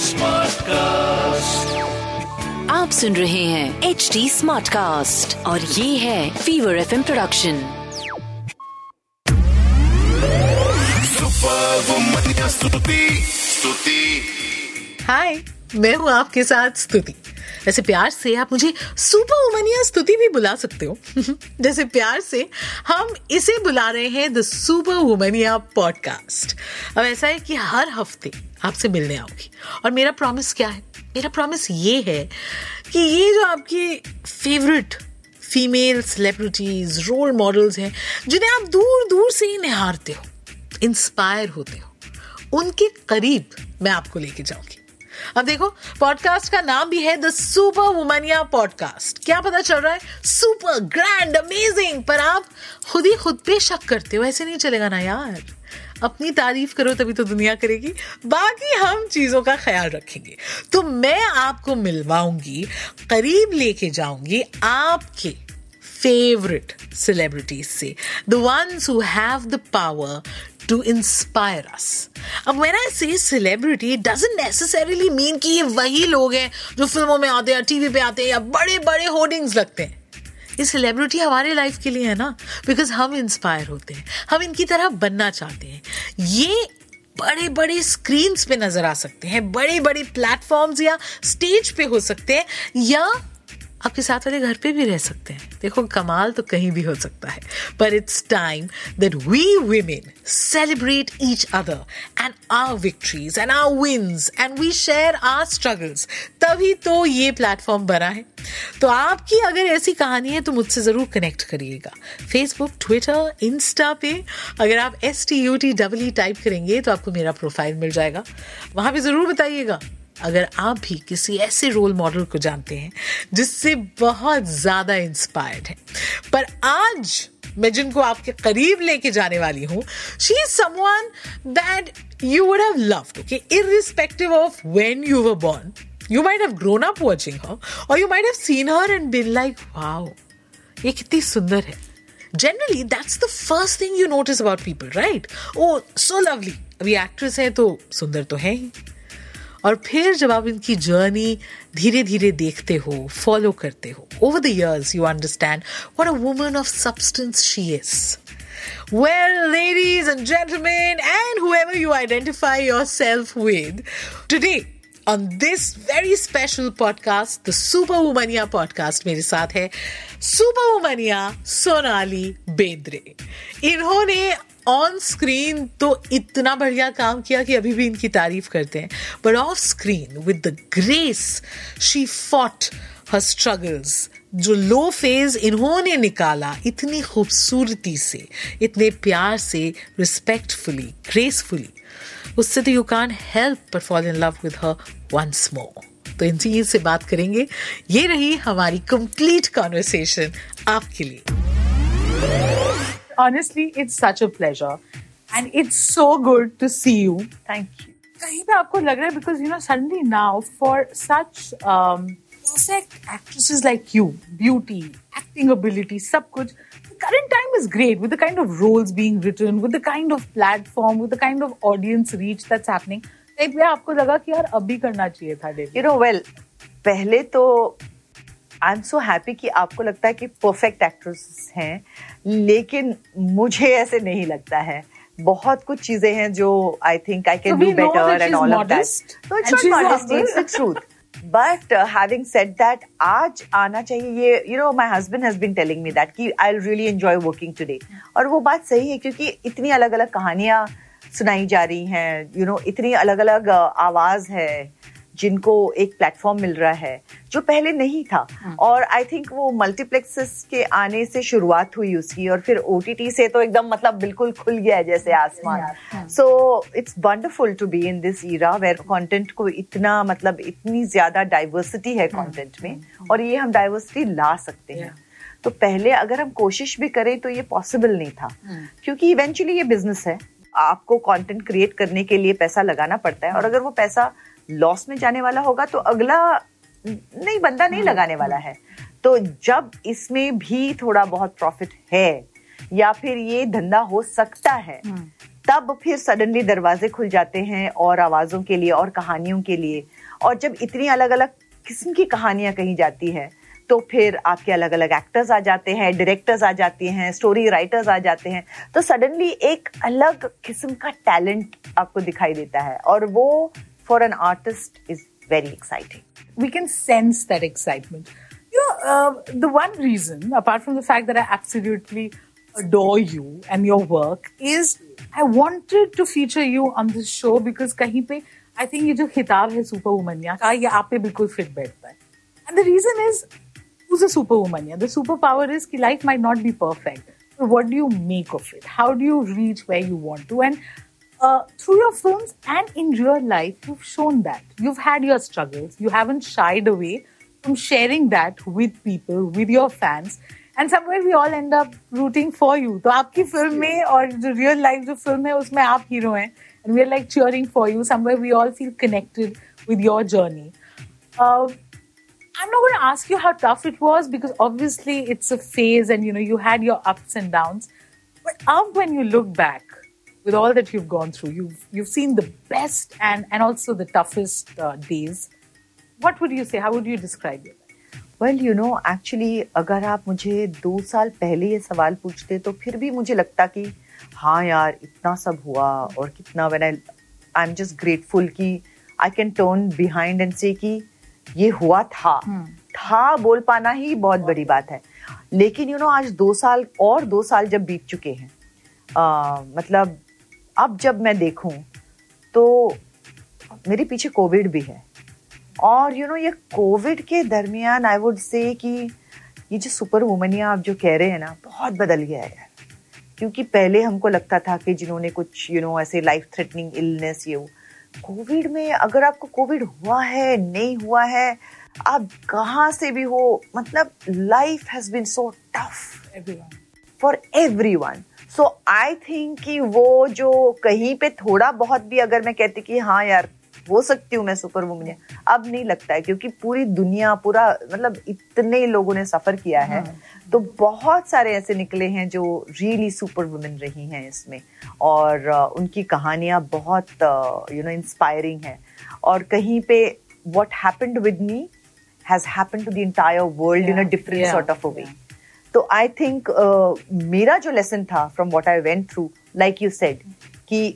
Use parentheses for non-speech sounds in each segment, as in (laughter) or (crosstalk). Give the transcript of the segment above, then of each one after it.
Smart cast आप सुन रहे हैं एच डी स्मार्ट कास्ट और ये है फीवर एफ़ प्रोडक्शन स्तुति स्तुति हाय मैं हूँ आपके साथ स्तुति वैसे प्यार से आप मुझे सुपर वुमन या स्तुति भी बुला सकते हो। (laughs) जैसे प्यार से हम इसे बुला रहे हैं द सुपर वुमन या पॉडकास्ट अब ऐसा है कि हर हफ़्ते आपसे मिलने आऊँगी। और मेरा प्रॉमिस क्या है? मेरा प्रॉमिस ये है कि ये जो आपके favourite female celebrities role models हैं, जिन्हें आप दूर दूर से ही निहारते हो इंस्पायर होते हो, उनके करीब मैं आपको लेके जाऊँगी। अब देखो पॉडकास्ट का नाम भी है द सुपर वुमनिया पॉडकास्ट क्या पता चल रहा है? सुपर ग्रैंड अमेजिंग पर आप खुद ही खुद पे शक करते हो, ऐसे नहीं चलेगा ना यार। अपनी तारीफ़ करो, तभी तो दुनिया करेगी। बाकी हम चीज़ों का ख्याल रखेंगे। तो मैं आपको मिलवाऊँगी, करीब लेके जाऊँगी आपके फेवरेट सेलिब्रिटीज से। The ones who have the power to inspire us. अब when I say celebrity, it doesn't necessarily mean कि ये वही लोग हैं जो फ़िल्मों में आते हैं टीवी पे आते हैं या बड़े बड़े होर्डिंग्स लगते हैं। ये सेलिब्रिटी हमारे लाइफ के लिए है ना? बिकॉज़ हम इंस्पायर होते हैं। हम इनकी तरह बनना चाहते हैं। ये बड़े बड़े स्क्रीन पे नज़र आ सकते हैं बड़े बड़े प्लेटफॉर्म्स या स्टेज पे हो सकते हैं, या आपके साथ वाले घर पे भी रह सकते हैं। देखो, कमाल तो कहीं भी हो सकता है। पर it's time that we women celebrate each other and our victories and our wins and we share our struggles तभी तो ये प्लेटफॉर्म बना है। तो आपकी अगर ऐसी कहानी है तो मुझसे ज़रूर कनेक्ट करिएगा। फेसबुक ट्विटर इंस्टा पे अगर आप S T U T W type करेंगे तो आपको मेरा प्रोफ़ाइल मिल जाएगा। वहाँ पे ज़रूर बताइएगा। अगर आप भी किसी ऐसे रोल मॉडल को जानते हैं, जिससे बहुत ज़्यादा इंस्पायर्ड है। पर आज मैं जिनको आपके करीब लेके जाने वाली हूँ she is someone that you would have loved okay irrespective of when you were born you might have grown up watching her और you might have seen her and been like wow ये कितनी सुंदर है। Generally that's the first thing you notice about people right oh so lovely अभी actress है तो सुंदर तो है ही। और फिर जब आप इनकी जर्नी धीरे धीरे देखते हो फॉलो करते हो over the years you understand what a woman of substance she is Well, ladies and gentlemen, and whoever you identify yourself with, today on this very special podcast, the Super Womania podcast, मेरे साथ है super वुमनिया Sonali बेद्रे इन्होंने on screen तो इतना बढ़िया काम किया कि अभी भी इनकी तारीफ़ करते हैं। But off screen with the grace she fought her struggles जो लो फ़ेज़ इन्होंने निकाला इतनी खूबसूरती से, इतने प्यार से रिस्पेक्टफुली ग्रेसफुली उससे तो यू कान हेल्प पर fall in love with her once more तो इन चीज़ से बात करेंगे। ये रही हमारी कंप्लीट कॉन्वर्सेशन आपके लिए। honestly, it's such a pleasure. And it's so good to see you. Thank you. कहीं पे आपको लग रहा है because you know suddenly now for such um, perfect actresses like you, beauty, acting ability, सब कुछ, the current time is great with the kind of roles being written, with the kind of platform, with the kind of audience reach that's happening. एक पे आपको लगा कि यार अभी करना चाहिए था डेब्यू You know, well, पहले तो आई एम सो हैप्पी कि आपको लगता है कि परफेक्ट एक्ट्रेस हैं लेकिन मुझे ऐसे नहीं लगता है। बहुत कुछ चीज़ें हैं जो I think I can do better and all of that no it's not modesty it's the truth but having said that आज आना चाहिए ये you know my husband has been telling me that कि I really enjoy working today और वो बात सही है क्योंकि इतनी अलग अलग कहानियाँ सुनाई जा रही हैं यू नो इतनी अलग अलग आवाज़ है। जिनको एक प्लेटफॉर्म मिल रहा है जो पहले नहीं था। और आई थिंक वो मल्टीप्लेक्सेस के आने से शुरुआत हुई उसकी और फिर ओटीटी से तो एकदम मतलब बिल्कुल खुल गया है जैसे आसमान। So it's wonderful to be in this era where content को इतना मतलब इतनी ज़्यादा डाइवर्सिटी है कंटेंट में और ये हम डाइवर्सिटी ला सकते हैं। तो पहले अगर हम कोशिश भी करें तो ये पॉसिबल नहीं था। क्योंकि इवेंचुअली ये बिज़नेस है। आपको कंटेंट क्रिएट करने के लिए पैसा लगाना पड़ता है और अगर वो पैसा लॉस में जाने वाला होगा तो अगला नहीं बंदा नहीं लगाने वाला है। तो जब इसमें भी थोड़ा बहुत प्रॉफिट है या फिर ये धंधा हो सकता है तब फिर सडनली दरवाजे खुल जाते हैं और आवाजों के लिए और कहानियों के लिए। और जब इतनी अलग अलग किस्म की कहानियाँ कही जाती है तो फिर आपके अलग अलग एक्टर्स आ जाते हैं डायरेक्टर्स आ जाते हैं स्टोरी राइटर्स आ जाते हैं। तो सडनली एक अलग किस्म का टैलेंट आपको दिखाई देता है और वो For an artist is very exciting we can sense that excitement. You know, uh, the one reason, apart from the fact that I absolutely adore you and your work, is I wanted to feature you on this show because कहीं पे I think ये जो खिताब है super वुमनिया का ये आप पे बिल्कुल फिट बैठता है and the reason is who's a super woman the superpower is ki life might not be perfect but what do you make of it how do you reach where you want to and uh, through your films and in real life you've shown that you've had your struggles you haven't shied away from sharing that with people with your fans and somewhere we all end up rooting for you तो आपकी film में और जो real life जो film है उसमें आप hero हैं and we're like cheering for you somewhere we all feel connected with your journey uh, I'm not going to ask you how tough it was because obviously it's a phase and you know you had your ups and downs. But up when you look back with all that you've gone through, you've you've seen the best and and also the toughest uh, days. What would you say? How would you describe it? Well you know actually अगर आप मुझे दो साल पहले ये सवाल पूछते तो फिर भी मुझे लगता कि हाँ यार इतना सब हुआ और कितना when I I am just grateful कि I can turn behind and से कि ये हुआ था था बोल पाना ही बहुत बड़ी बात है लेकिन यू you नो know, आज दो साल और दो साल जब बीत चुके हैं आ, मतलब अब जब मैं देखूँ तो मेरे पीछे कोविड भी है। और यू you नो know, ये कोविड के दरमियान आई वुड से कि ये जो सुपर वुमनिया आप जो कह रहे हैं ना बहुत बदल गया है। क्योंकि पहले हमको लगता था कि जिन्होंने कुछ यू you नो know, ऐसे लाइफ थ्रेटनिंग इलनेस ये कोविड में अगर आपको कोविड हुआ है नहीं हुआ है आप कहाँ से भी हो मतलब life has been so tough for everyone so I think कि वो जो कहीं पे थोड़ा बहुत भी अगर मैं कहती कि हाँ यार हो सकती हूँ मैं सुपर वुमन अब नहीं लगता है क्योंकि पूरी दुनिया पूरा मतलब इतने लोगों ने सफ़र किया है। हाँ। तो बहुत सारे ऐसे निकले हैं जो रियली सुपर वुमेन रही हैं इसमें। और उनकी कहानियाँ बहुत यू नो इंस्पायरिंग है। और कहीं पे what happened with me has happened to the entire world in a different sort of a way तो आई थिंक uh, मेरा जो लेसन था from what I went through like you said कि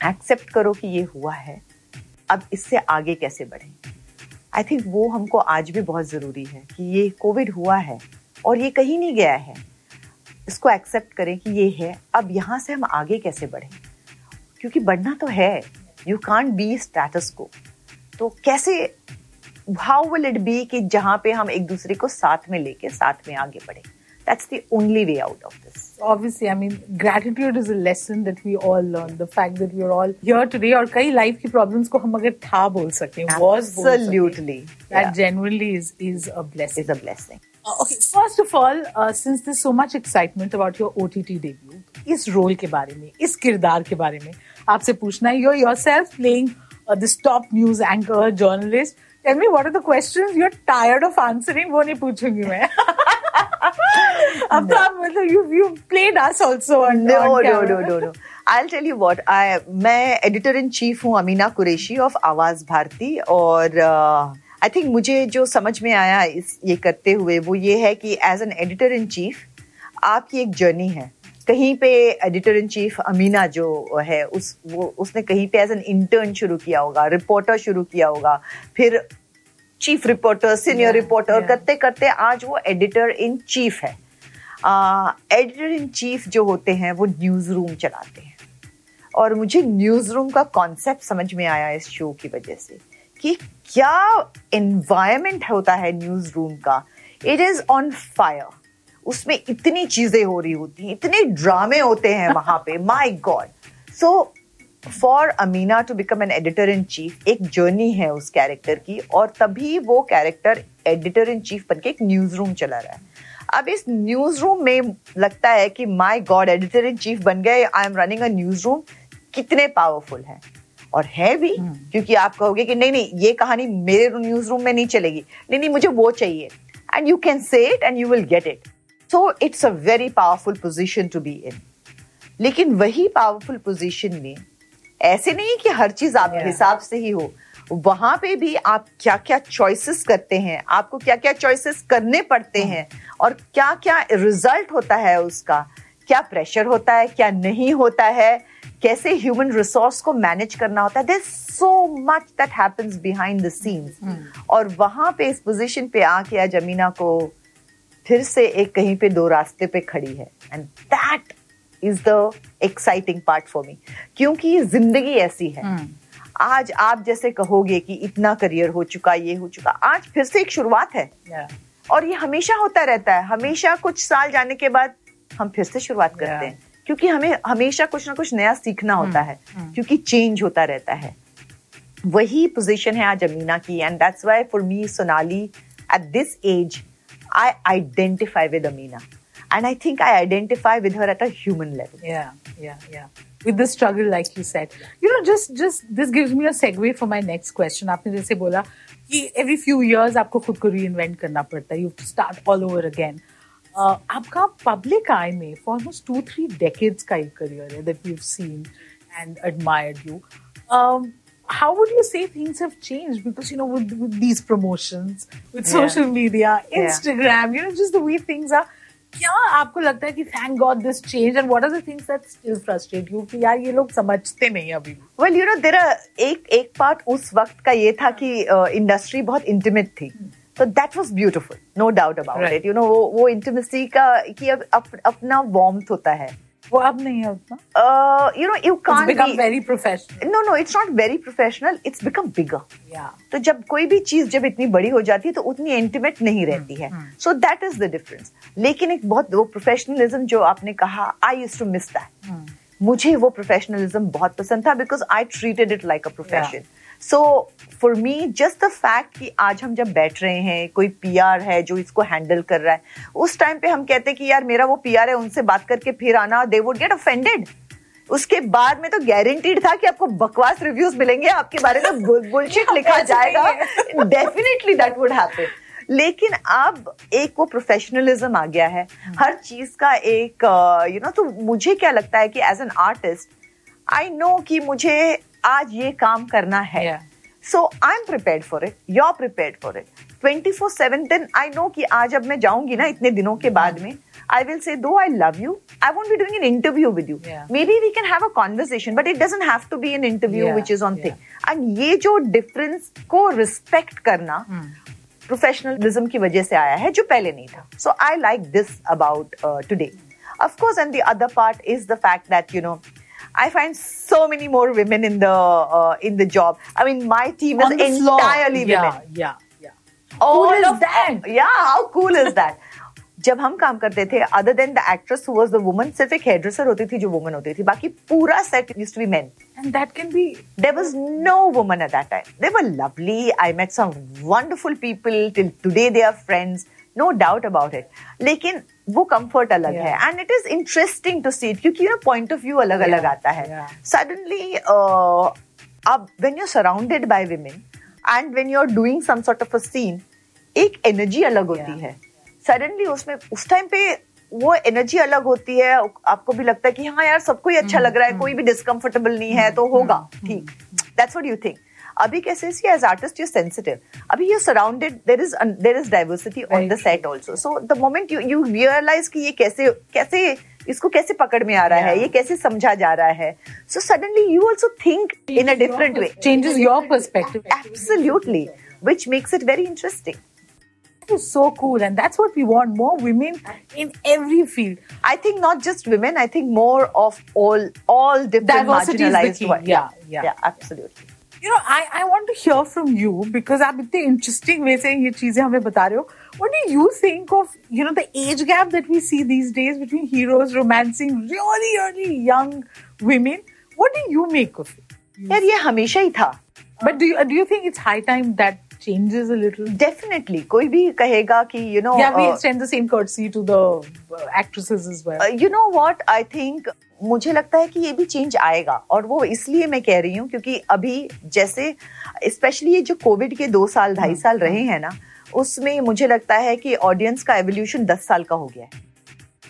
accept करो कि ये हुआ है अब इससे आगे कैसे बढ़े? आई थिंक वो हमको आज भी बहुत ज़रूरी है कि ये कोविड हुआ है और ये कहीं नहीं गया है। इसको एक्सेप्ट करें कि ये है अब यहाँ से हम आगे कैसे बढ़े? क्योंकि बढ़ना तो है। यू कांट बी स्टेटस को तो कैसे हाउ विल इट बी कि जहाँ पे हम एक दूसरे को साथ में लेके साथ में आगे बढ़े that's the only way out of this obviously i mean gratitude is a lesson that we all learn the fact that we're all here today और कई life की problems को हम अगर था बोल सकते हैं was absolutely that yeah. genuinely is is a blessing is a blessing Uh, okay, first of all, uh, since there's so much excitement about your OTT debut, इस रोल के बारे में इस किरदार के बारे में आपसे पूछना है you're yourself playing uh, this top news anchor journalist. Tell me what are the questions you're tired of answering? वो नहीं पूछूँगी मैं. अब तो आप मतलब you you played us also on no on no no no no. I'll tell you what. I मैं editor in chief हूँ Amina Qureshi of आवाज़ भारती और uh, आई थिंक मुझे जो समझ में आया इस ये करते हुए वो ये है कि as an editor in chief आपकी एक जर्नी है कहीं पे एडिटर इन चीफ अमीना जो है उस वो उसने कहीं पे एज एन इंटर्न शुरू किया होगा रिपोर्टर शुरू किया होगा फिर चीफ रिपोर्टर सीनियर रिपोर्टर करते करते आज वो एडिटर इन चीफ है। एडिटर इन चीफ जो होते हैं वो न्यूज़ रूम चलाते हैं। और मुझे न्यूज़ रूम का कॉन्सेप्ट समझ में आया इस शो की वजह से कि क्या एनवायरमेंट होता है न्यूज़ रूम का। इट इज़ ऑन फायर उसमें इतनी चीज़ें हो रही होती हैं इतने ड्रामे होते हैं (laughs) वहाँ पे my god so for Amina to become an editor in chief एक जर्नी है उस कैरेक्टर की और तभी वो कैरेक्टर एडिटर इन चीफ बनके एक न्यूज़ रूम चला रहा है। अब इस न्यूज़ रूम में लगता है कि my god editor in chief बन गए I am running a newsroom कितने पावरफुल है। और है भी हम्म। क्योंकि आप कहोगे कि नहीं नहीं ये कहानी मेरे न्यूज़ रूम में नहीं चलेगी। नहीं नहीं मुझे वो चाहिए। And you can say it and you will get it so it's a very powerful position to be in लेकिन वही पावरफुल पोजीशन में ऐसे नहीं कि हर चीज़ आपके Yeah. हिसाब से ही हो वहाँ पे भी आप क्या क्या चॉइसेस करते हैं आपको क्या क्या चॉइसेस करने पड़ते हैं और क्या क्या रिज़ल्ट होता है उसका क्या प्रेशर होता है क्या नहीं होता है कैसे ह्यूमन रिसोर्स को मैनेज करना होता है there so much that happens behind the scenes और वहाँ पे इस पोजीशन पे आके आज अमीना को फिर से एक कहीं पे दो रास्ते पे खड़ी है। And that is the exciting part for me क्योंकि ज़िंदगी ऐसी है। आज आप जैसे कहोगे कि इतना करियर हो चुका ये हो चुका आज फिर से एक शुरुआत है। Yeah. और ये हमेशा होता रहता है। हमेशा कुछ साल जाने के बाद हम फिर से शुरुआत करते Yeah. हैं। क्योंकि हमें हमेशा कुछ ना कुछ नया सीखना होता है। क्योंकि चेंज होता रहता है। वही पोजीशन है आज अमीना की। And that's why for me Sonali at this age I identify with Amina and I think I identify with her at a human level Yeah, yeah, yeah. With the struggle, like you said, you know, just just this gives me a segue for my next question. आपने जैसे बोला कि every few years आपको खुद को reinvent करना पड़ता है. You have to start all over again. Uh, आपका public eye में for almost two three decades का एक career है that we've seen and admired you. Um, how would you say things have changed? Because you know, with, with these promotions, with Yeah. social media, Yeah. Instagram, you know, just the way things are. क्या आपको लगता है कि thank god this change and what are the things that still frustrate you कि यार ये लोग समझते नहीं अभी भी वेल यू नो देर एक एक पार्ट उस वक्त का ये था कि इंडस्ट्री बहुत इंटीमेट थी तो that was beautiful no doubt about Right. It you know वो वो इंटीमेसी का की अब अप, अपना वार्मथ होता है वो अब नहीं है उतना you know you can't become very professional no no it's not very professional it's become bigger या तो जब कोई भी चीज़ जब इतनी बड़ी हो जाती है तो उतनी इंटीमेट नहीं रहती है। So that is the difference लेकिन एक बहुत वो प्रोफेशनलिज्म जो आपने कहा I used to miss that मुझे वो प्रोफेशनलिज्म बहुत पसंद था because I treated it like a profession so for me just the fact कि आज हम जब बैठ रहे हैं कोई पीआर है जो इसको हैंडल कर रहा है उस टाइम पे हम कहते हैं कि यार मेरा वो पीआर है उनसे बात करके फिर आना दे वुड गेट ऑफेंडेड उसके बाद में तो गारंटीड था कि आपको बकवास रिव्यूज़ मिलेंगे आपके बारे में (laughs) बुलशिट लिखा जाएगा। डेफिनेटली दैट वुड हैपन लेकिन अब एक वो प्रोफेशनलिज्म आ गया है। हर चीज़ का एक यू नो तो मुझे क्या लगता है कि as an artist I know कि मुझे आज ये काम करना है। So I am prepared for it you are prepared for it twenty four seven then I know कि आज अब मैं जाऊँगी ना इतने दिनों के बाद में। आई विल से दो I love you I won't be doing an interview with you. Maybe we can have a conversation but it doesn't have to be an interview which is on. Thing and ये जो difference को respect करना professionalism की वजह से आया है जो पहले नहीं था। So I like this about today of course and the other part is the fact that you know i find so many more women in the uh, in the job i mean my team is On the floor. entirely Yeah, women yeah, yeah. all Cool is of that? yeah how cool is that जब हम काम करते थे other than the actress who was the woman सिर्फ एक hair dresser होती थी जो वुमन होती थी बाकी पूरा set used to be men And that can be there was no woman at that time. They were lovely. I met some wonderful people. Till today, they are friends. No doubt about it. लेकिन वो comfort अलग है. And it is interesting to see क्योंकि ना point of view अलग अलग आता है. सडनली uh, अब when you surrounded by women and when you are doing some sort of a scene एक एनर्जी अलग होती है. सडनली उसमें उस टाइम पे वो एनर्जी अलग होती है. आपको भी लगता है कि हाँ यार सबको अच्छा लग रहा है mm-hmm. कोई भी डिस्कम्फर्टेबल नहीं है mm-hmm. तो होगा. Mm-hmm. ठीक. दैट्स व्हाट यू थिंक अभी कैसे see as artist you sensitive अभी you surrounded there is there is diversity on the set also so the moment you you realise कि ये कैसे कैसे इसको कैसे पकड़ में आ रहा yeah. है ये कैसे समझा जा रहा है so suddenly you also think in a different way changes your perspective. Absolutely, which makes it very interesting. That is so cool, and that's what we want: more women in every field. I think not just women. I think more of all all different Diversity marginalized is the key. ones. Yeah, yeah. yeah, absolutely. You know I I want to hear from you because आप इतने interesting way से ये चीज़ें हमें बता रहे हो। What do you think of you know the age gap that we see these days between heroes romancing really really young women what do you make of यार ये हमेशा ही था। But do do you think it's high time that changes a little? Definitely कोई भी कहेगा कि you know Yeah, we uh, extend the same courtity to the uh, actresses as well. You know what I think मुझे लगता है कि ये भी चेंज आएगा और वो इसलिए मैं कह रही हूँ क्योंकि अभी जैसे स्पेशली ये जो कोविड के दो साल ढाई साल रहे हैं ना उसमें मुझे लगता है कि ऑडियंस का एवोल्यूशन दस साल का हो गया है।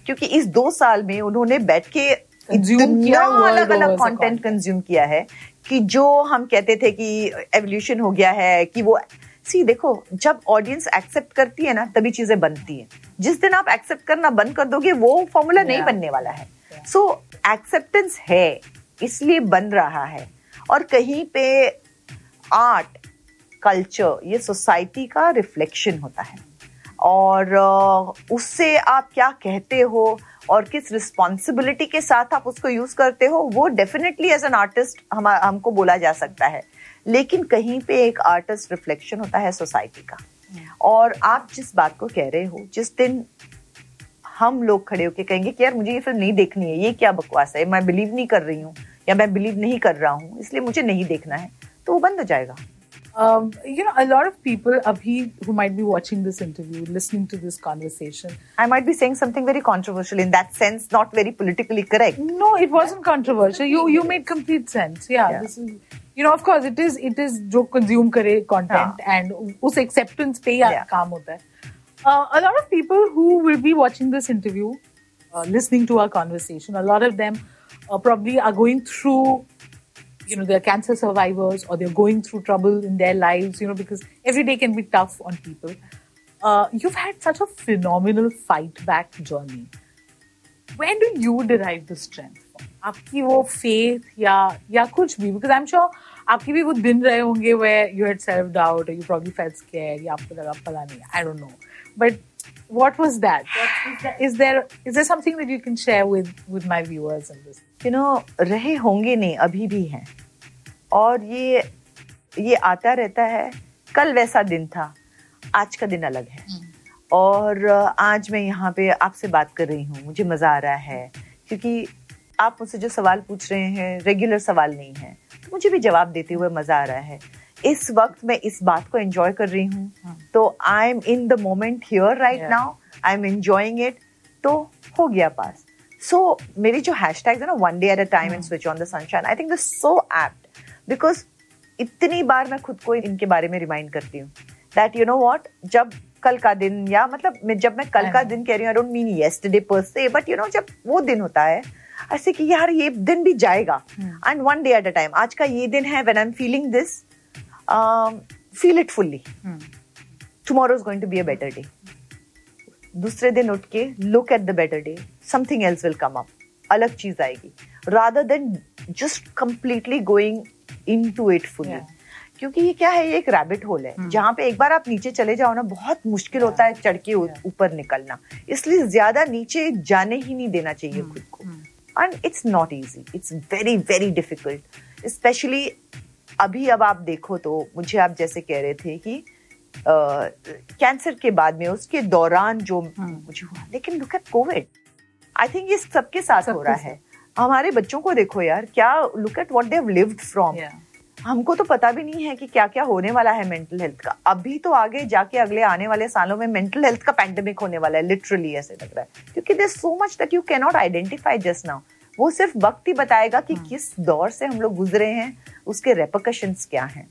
क्योंकि इस दो साल में उन्होंने बैठ के किया अलग अलग कंटेंट कंज्यूम किया है कि जो हम कहते थे कि एवोल्यूशन हो गया है कि वो सी देखो जब ऑडियंस एक्सेप्ट करती है ना तभी चीज़ें बनती है। जिस दिन आप एक्सेप्ट करना बंद कर दोगे वो फॉर्मूला नहीं बनने वाला है। सो एक्सेप्टेंस है इसलिए बन रहा है। और कहीं पे आर्ट कल्चर ये सोसाइटी का रिफ्लेक्शन होता है। और उससे आप क्या कहते हो और किस रिस्पॉन्सिबिलिटी के साथ आप उसको यूज़ करते हो वो डेफिनेटली एज एन आर्टिस्ट हम हमको बोला जा सकता है। लेकिन कहीं पे एक आर्टिस्ट रिफ्लेक्शन होता है सोसाइटी का और आप जिस बात को कह रहे हो जिस दिन हम लोग खड़े होके कहेंगे कि यार मुझे ये फ़िल्म नहीं देखनी है ये क्या बकवास है मैं बिलीव नहीं कर रही हूँ या मैं बिलीव नहीं कर रहा हूँ इसलिए मुझे नहीं देखना है तो वो बंद हो जाएगा Um, you know, a lot of people, Abhi, who might be watching this interview, listening to this conversation, I might be saying something very controversial in that sense, not very politically correct. No, it wasn't controversial. You you made complete sense. Yeah, Yeah. this is you know of course it is it is जो consume करे content and उस acceptance पे ही Yeah. काम होता है. Uh, a lot of people who will be watching this interview, uh, listening to our conversation, a lot of them uh, probably are going through you know they're cancer survivors or they're going through trouble in their lives you know because every day can be tough on people uh, you've had such a phenomenal fight back journey where do you derive the strength from आपकी वो faith या या कुछ भी because I am sure आपके भी वो दिन रहे होंगे where you had self doubt you probably felt scared या आपको लगा पता नहीं I don't know but what was that is there is there something that you can share with with my viewers in this you know रहे होंगे नहीं अभी भी हैं। और ये ये आता रहता है कल वैसा दिन था आज का दिन अलग है। और आज मैं यहाँ पे आपसे बात कर रही हूँ मुझे मज़ा आ रहा है क्योंकि आप मुझसे जो सवाल पूछ रहे हैं रेगुलर सवाल नहीं है। तो मुझे भी जवाब देते हुए मज़ा आ रहा है। इस वक्त मैं इस बात को एंजॉय कर रही हूँ। तो I am in the moment here right now I am enjoying it तो हो गया पास। सो मेरी जो हैशटैग्स है ना one day at a time and switch on the sunshine I think this so apt because इतनी बार मैं खुद को इनके बारे में रिमाइंड करती हूँ दैट यू नो वॉट जब कल का दिन या मतलब मैं जब मैं कल का दिन कह रही हूँ आई डोंट मीन येस्टरडे पर से बट यू नो जब वो दिन होता है ऐसे कि यार ये दिन भी जाएगा। And one day at a time आज का ये दिन है when I am feeling this feel it fully tomorrow is going to be a better day. दूसरे दिन उठ के look at the better day something else will come up अलग चीज़ आएगी। Rather than just completely going into it fully क्योंकि ये क्या है? ये एक रैबिट होल है। जहाँ पे एक बार आप नीचे चले जाओ ना बहुत मुश्किल होता है चढ़ के ऊपर निकलना। इसलिए ज़्यादा नीचे जाने ही नहीं देना चाहिए खुद को। And it's not easy it's very very difficult specially अभी अब आप देखो तो मुझे आप जैसे कह रहे थे कि कैंसर uh, के बाद में उसके दौरान जो मुझे हुआ। लेकिन look at Covid I think ये सबके साथ सब हो रहा है। हमारे बच्चों को देखो यार क्या look at what they have lived from हमको तो पता भी नहीं है कि क्या क्या होने वाला है मेंटल हेल्थ का। अभी तो आगे जाके अगले आने वाले सालों में मेंटल हेल्थ का पैंडेमिक होने वाला है लिटरली ऐसे लग रहा है। क्योंकि there so much that you cannot identify just now वो सिर्फ़ वक्त ही बताएगा कि किस दौर से हम लोग गुजरे हैं उसके रेपोकशंस क्या हैं।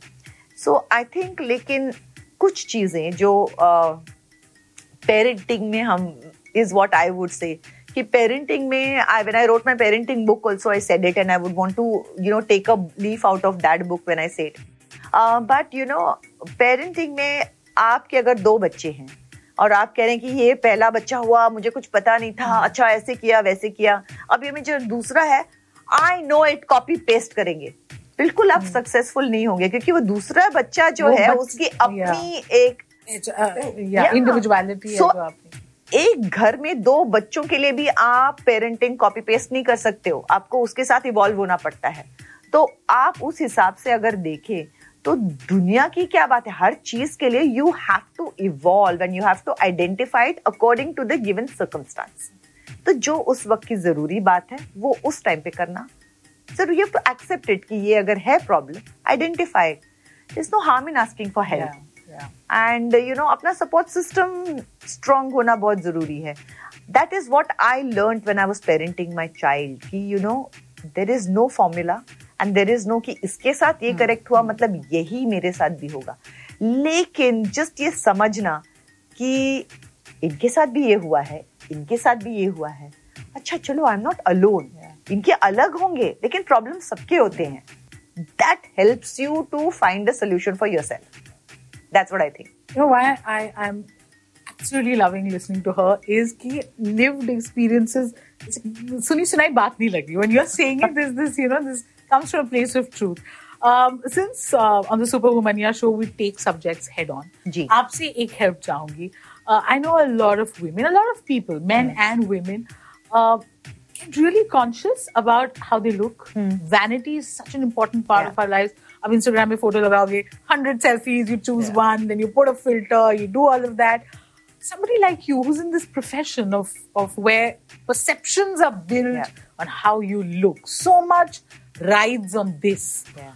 सो आई थिंक लेकिन कुछ चीज़ें जो पेरेंटिंग में हम is what I would say कि पेरेंटिंग में I when I wrote my parenting book also I said it and I would want to you know take a leaf out of that book when I said but you know parenting में आपके अगर दो बच्चे हैं और आप कह रहे हैं कि ये पहला बच्चा हुआ मुझे कुछ पता नहीं था अच्छा ऐसे किया वैसे किया अब ये में जो दूसरा है I know it copy paste करेंगे। बिल्कुल आप सक्सेसफुल नहीं होंगे क्योंकि वो दूसरा बच्चा जो है उसकी अपनी एक It's, uh, yeah, Yeah. individuality है एक घर में दो बच्चों के लिए भी आप पेरेंटिंग कॉपी पेस्ट नहीं कर सकते हो। आपको उसके साथ इवॉल्व होना पड़ता है। तो आप उस हिसाब से अगर देखें तो दुनिया की क्या बात है? हर चीज़ के लिए you have to evolve and you have to identify according to the given circumstance तो जो उस वक्त की ज़रूरी बात है, वो उस टाइम पे करना। Sir you have to accept it कि ये अगर है problem identify is no harm in asking for help. And you know अपना सपोर्ट सिस्टम स्ट्रांग होना बहुत ज़रूरी है। That is what I learn when I was parenting my child कि you know there is no formula and there is no कि इसके साथ ये करेक्ट हुआ मतलब यही मेरे साथ भी होगा। लेकिन जस्ट ये समझना कि इनके साथ भी ये हुआ है इनके साथ भी ये हुआ है। अच्छा चलो आई एम नॉट अलोन इनके अलग होंगे लेकिन प्रॉब्लम सबके होते हैं। That helps you to find a solution for yourself That's what I think You know why I I'm absolutely loving listening to her is कि lived experiences सुनी सुनाई बात नहीं लगी when you're saying it this this you know this comes from a place of truth um, since uh, on the Superwomania show we take subjects head on जी. आपसे एक help चाहूंगी uh, I know a lot of women a lot of people men and women uh, get really conscious about how they look vanity is such an important part Yeah. of our lives अब Instagram में photo लगाओगे hundred selfies you choose one then you put a filter you do all of that somebody like you who's in this profession of of where perceptions are built Yeah. on how you look so much rides on this Yeah.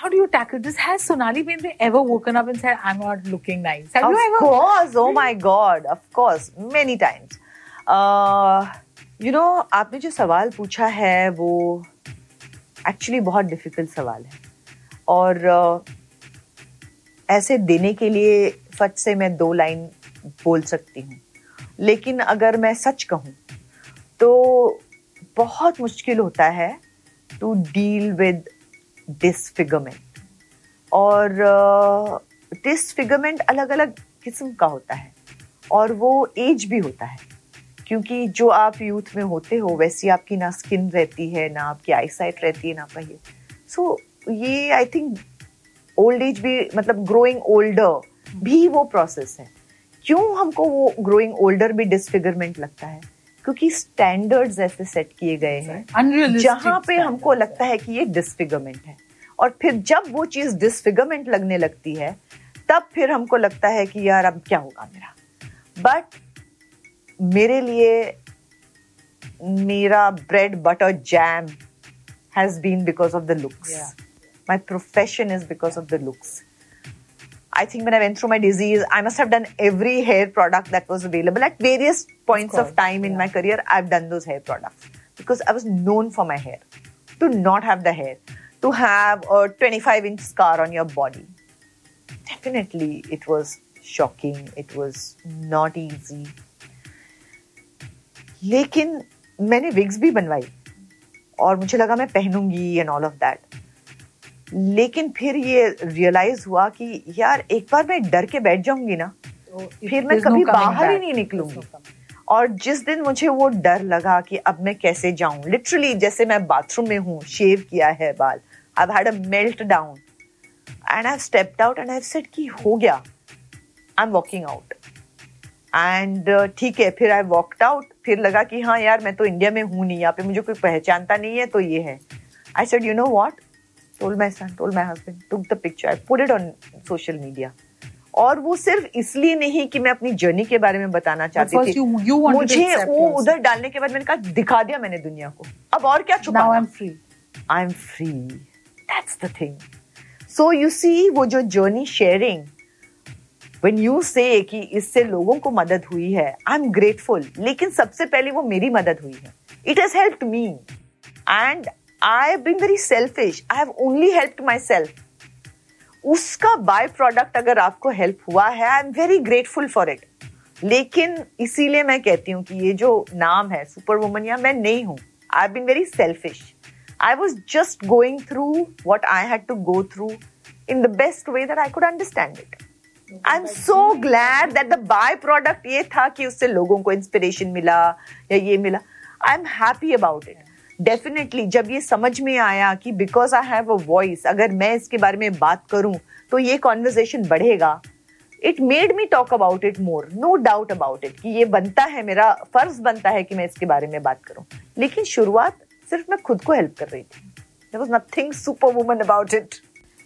how do you tackle this has sonali bendre ever woken up and said i'm not looking nice have of you ever course oh my god of course many times uh, you know आपने जो सवाल पूछा है वो actually बहुत difficult सवाल है और ऐसे देने के लिए फट से मैं दो लाइन बोल सकती हूँ। लेकिन अगर मैं सच कहूँ तो बहुत मुश्किल होता है टू डील विद डिसफिगरमेंट और डिसफिगरमेंट अलग अलग किस्म का होता है और वो एज भी होता है। क्योंकि जो आप यूथ में होते हो, वैसी आपकी ना स्किन रहती है, ना आपकी आईसाइट रहती है, ना आपका ये। सो ये आई थिंक ओल्ड एज भी मतलब ग्रोइंग ओल्डर भी वो प्रोसेस है। क्यों हमको वो ग्रोइंग ओल्डर भी डिसफिगरमेंट लगता है? क्योंकि स्टैंडर्ड्स ऐसे सेट किए गए हैं जहाँ पे हमको लगता है कि ये डिसफिगरमेंट है। और फिर जब वो चीज़ डिसफिगरमेंट लगने लगती है तब फिर हमको लगता है कि यार अब क्या होगा मेरा। बट मेरे लिए मेरा bread butter jam has been because of the looks Yeah. My profession is because of the looks I think when I went through my disease, I must have done every hair product that was available at various points of, course, time in my career. I've done those hair products because I was known for my hair. To not have the hair, to have a 25 inch scar on your body. Definitely, it was shocking. It was not easy. लेकिन मैंने wigs भी बनवाई और मुझे लगा मैं पहनूंगी and all of that लेकिन फिर ये रियलाइज़ हुआ कि यार एक बार मैं डर के बैठ जाऊँगी ना it- फिर मैं कभी बाहर ही नहीं निकलूँगी. और जिस दिन मुझे वो डर लगा कि अब मैं कैसे जाऊँ लिटरली जैसे मैं बाथरूम में हूँ शेव किया है बाल I had a meltdown and I stepped out and I said कि हो गया I am walking out and ठीक है फिर आई वॉकड आउट फिर लगा कि हाँ यार मैं तो इंडिया में हूँ नहीं यहाँ पे मुझे कोई पहचानता नहीं है तो ये है। I said you know what told my son, told my husband, took the picture, I put it on social media. और वो सिर्फ़ इसलिए नहीं कि मैं अपनी जर्नी के बारे में बताना चाहती थी। you- you मुझे वो उधर डालने के बाद मैंने कहा दिखा दिया मैंने दुनिया को। अब और क्या now छुपा i'm free. I am free that's the thing so you see वो जो जर्नी शेयरिंग when यू से कि इससे लोगों को मदद हुई है आई एम ग्रेटफुल लेकिन सबसे पहले वो मेरी मदद हुई है। It has help me and I have been very selfish I have only helped myself उसका बाय प्रोडक्ट अगर आपको हेल्प हुआ है I am very grateful for it लेकिन इसीलिए मैं कहती हूँ कि ये जो नाम है सुपर वुमन या मैं नहीं हूँ I have been very selfish I was just going through what I had to go through in the best way that I could understand it I am so glad that the byproduct ये था कि उससे लोगों को inspiration मिला, या ये मिला. I am happy about it definitely जब ये समझ में आया कि because I have a voice अगर मैं इसके बारे में बात करूँ तो ये कॉन्वर्जेशन बढ़ेगा। It made me talk about it more no doubt about it कि ये बनता है मेरा फ़र्ज़ बनता है कि मैं इसके बारे में बात करूँ। लेकिन शुरुआत सिर्फ़ मैं खुद को हेल्प कर रही थी। There was nothing super woman about it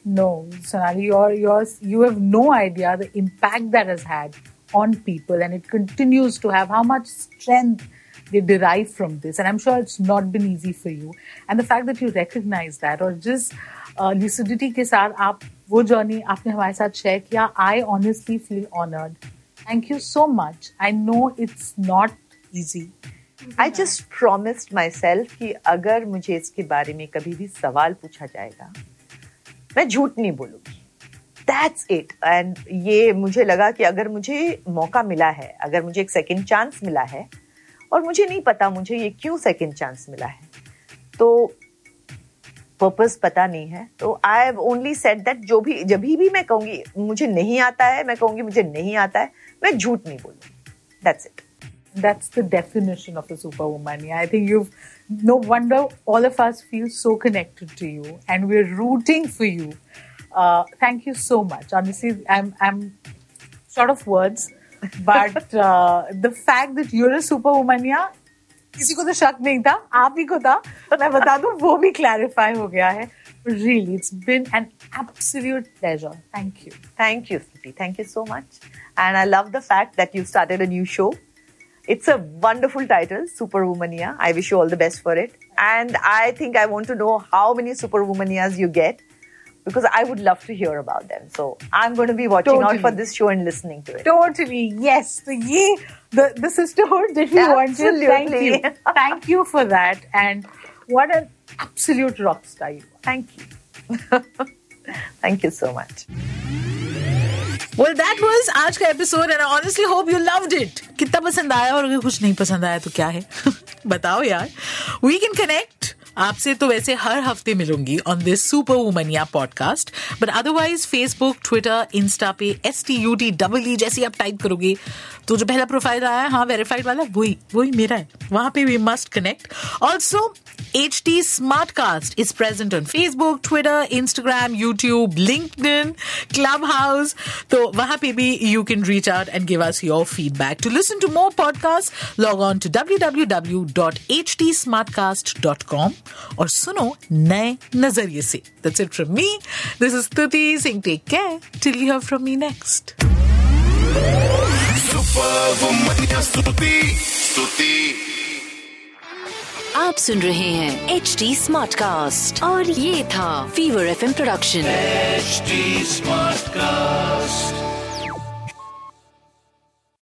No, Sonali, you're, you're, you have no idea the impact that has had on people, and it continues to have how much strength they derive from this. And I'm sure it's not been easy for you. And the fact that you recognize that, or just uh, lucidity के साथ आप वो journey आपने हमारे साथ share किया, I honestly feel honored. Thank you so much. I know it's not easy. I just promised myself कि अगर मुझे इसके बारे में कभी भी सवाल पूछा जाएगा मैं झूठ नहीं बोलूँगी दैट्स इट एंड ये मुझे लगा कि अगर मुझे मौका मिला है अगर मुझे एक सेकंड चांस मिला है और मुझे नहीं पता मुझे ये क्यों सेकंड चांस मिला है तो पर्पस पता नहीं है तो I have only said that जो भी जब भी मैं कहूँगी मुझे नहीं आता है मैं कहूँगी मुझे नहीं आता है मैं झूठ नहीं बोलूँगी that's it That's the definition of a superwoman. Yeah, I think you've no wonder all of us feel so connected to you and we're rooting for you. Uh, thank you so much. Honestly, I'm I'm short of words, but the fact that you're super woman या किसी को तो शक नहीं था, आप ही को था तो मैं बता दू, वो भी क्लैरिफाई हो गया है। Really it's been an absolute pleasure thank you thank you thank you so much and I love the fact that you started a new show it's a wonderful title super womania I wish you all the best for it and I think I want to know how many super womanias you get because I would love to hear about them. So I'm going to be watching out Totally. for this show and listening to it. Totally, yes. So ye, the, the sisterhood that we wanted. Thank you. Absolutely. Thank you for that. And what an absolute rock star you are. Thank you. (laughs) Thank you so much. Well, that was आज का episode and honestly hope you loved it कितना पसंद आया और अगर कुछ नहीं पसंद आया तो क्या है (laughs) बताओ यार वी कैन कनेक्ट आपसे तो वैसे हर हफ़्ते मिलूँगी on this super womania podcast but otherwise Facebook Twitter Insta पे S T U T double E जैसे आप टाइप करोगे तो जो पहला प्रोफ़ाइल आया, है हाँ वेरीफाइड वाला, वही वही मेरा है। वहाँ पे we must connect also H T Smartcast is present on Facebook Twitter Instagram YouTube LinkedIn Clubhouse तो वहाँ पे भी you can reach out and give us your feedback to listen to more podcast log on to W W W dot H T Smartcast dot com और सुनो नए नज़रिए से। That's it from me this is Stuti Singh take care till you hear from me next आप सुन रहे हैं H D smart cast और ये था Fever FM production HD Smartcast.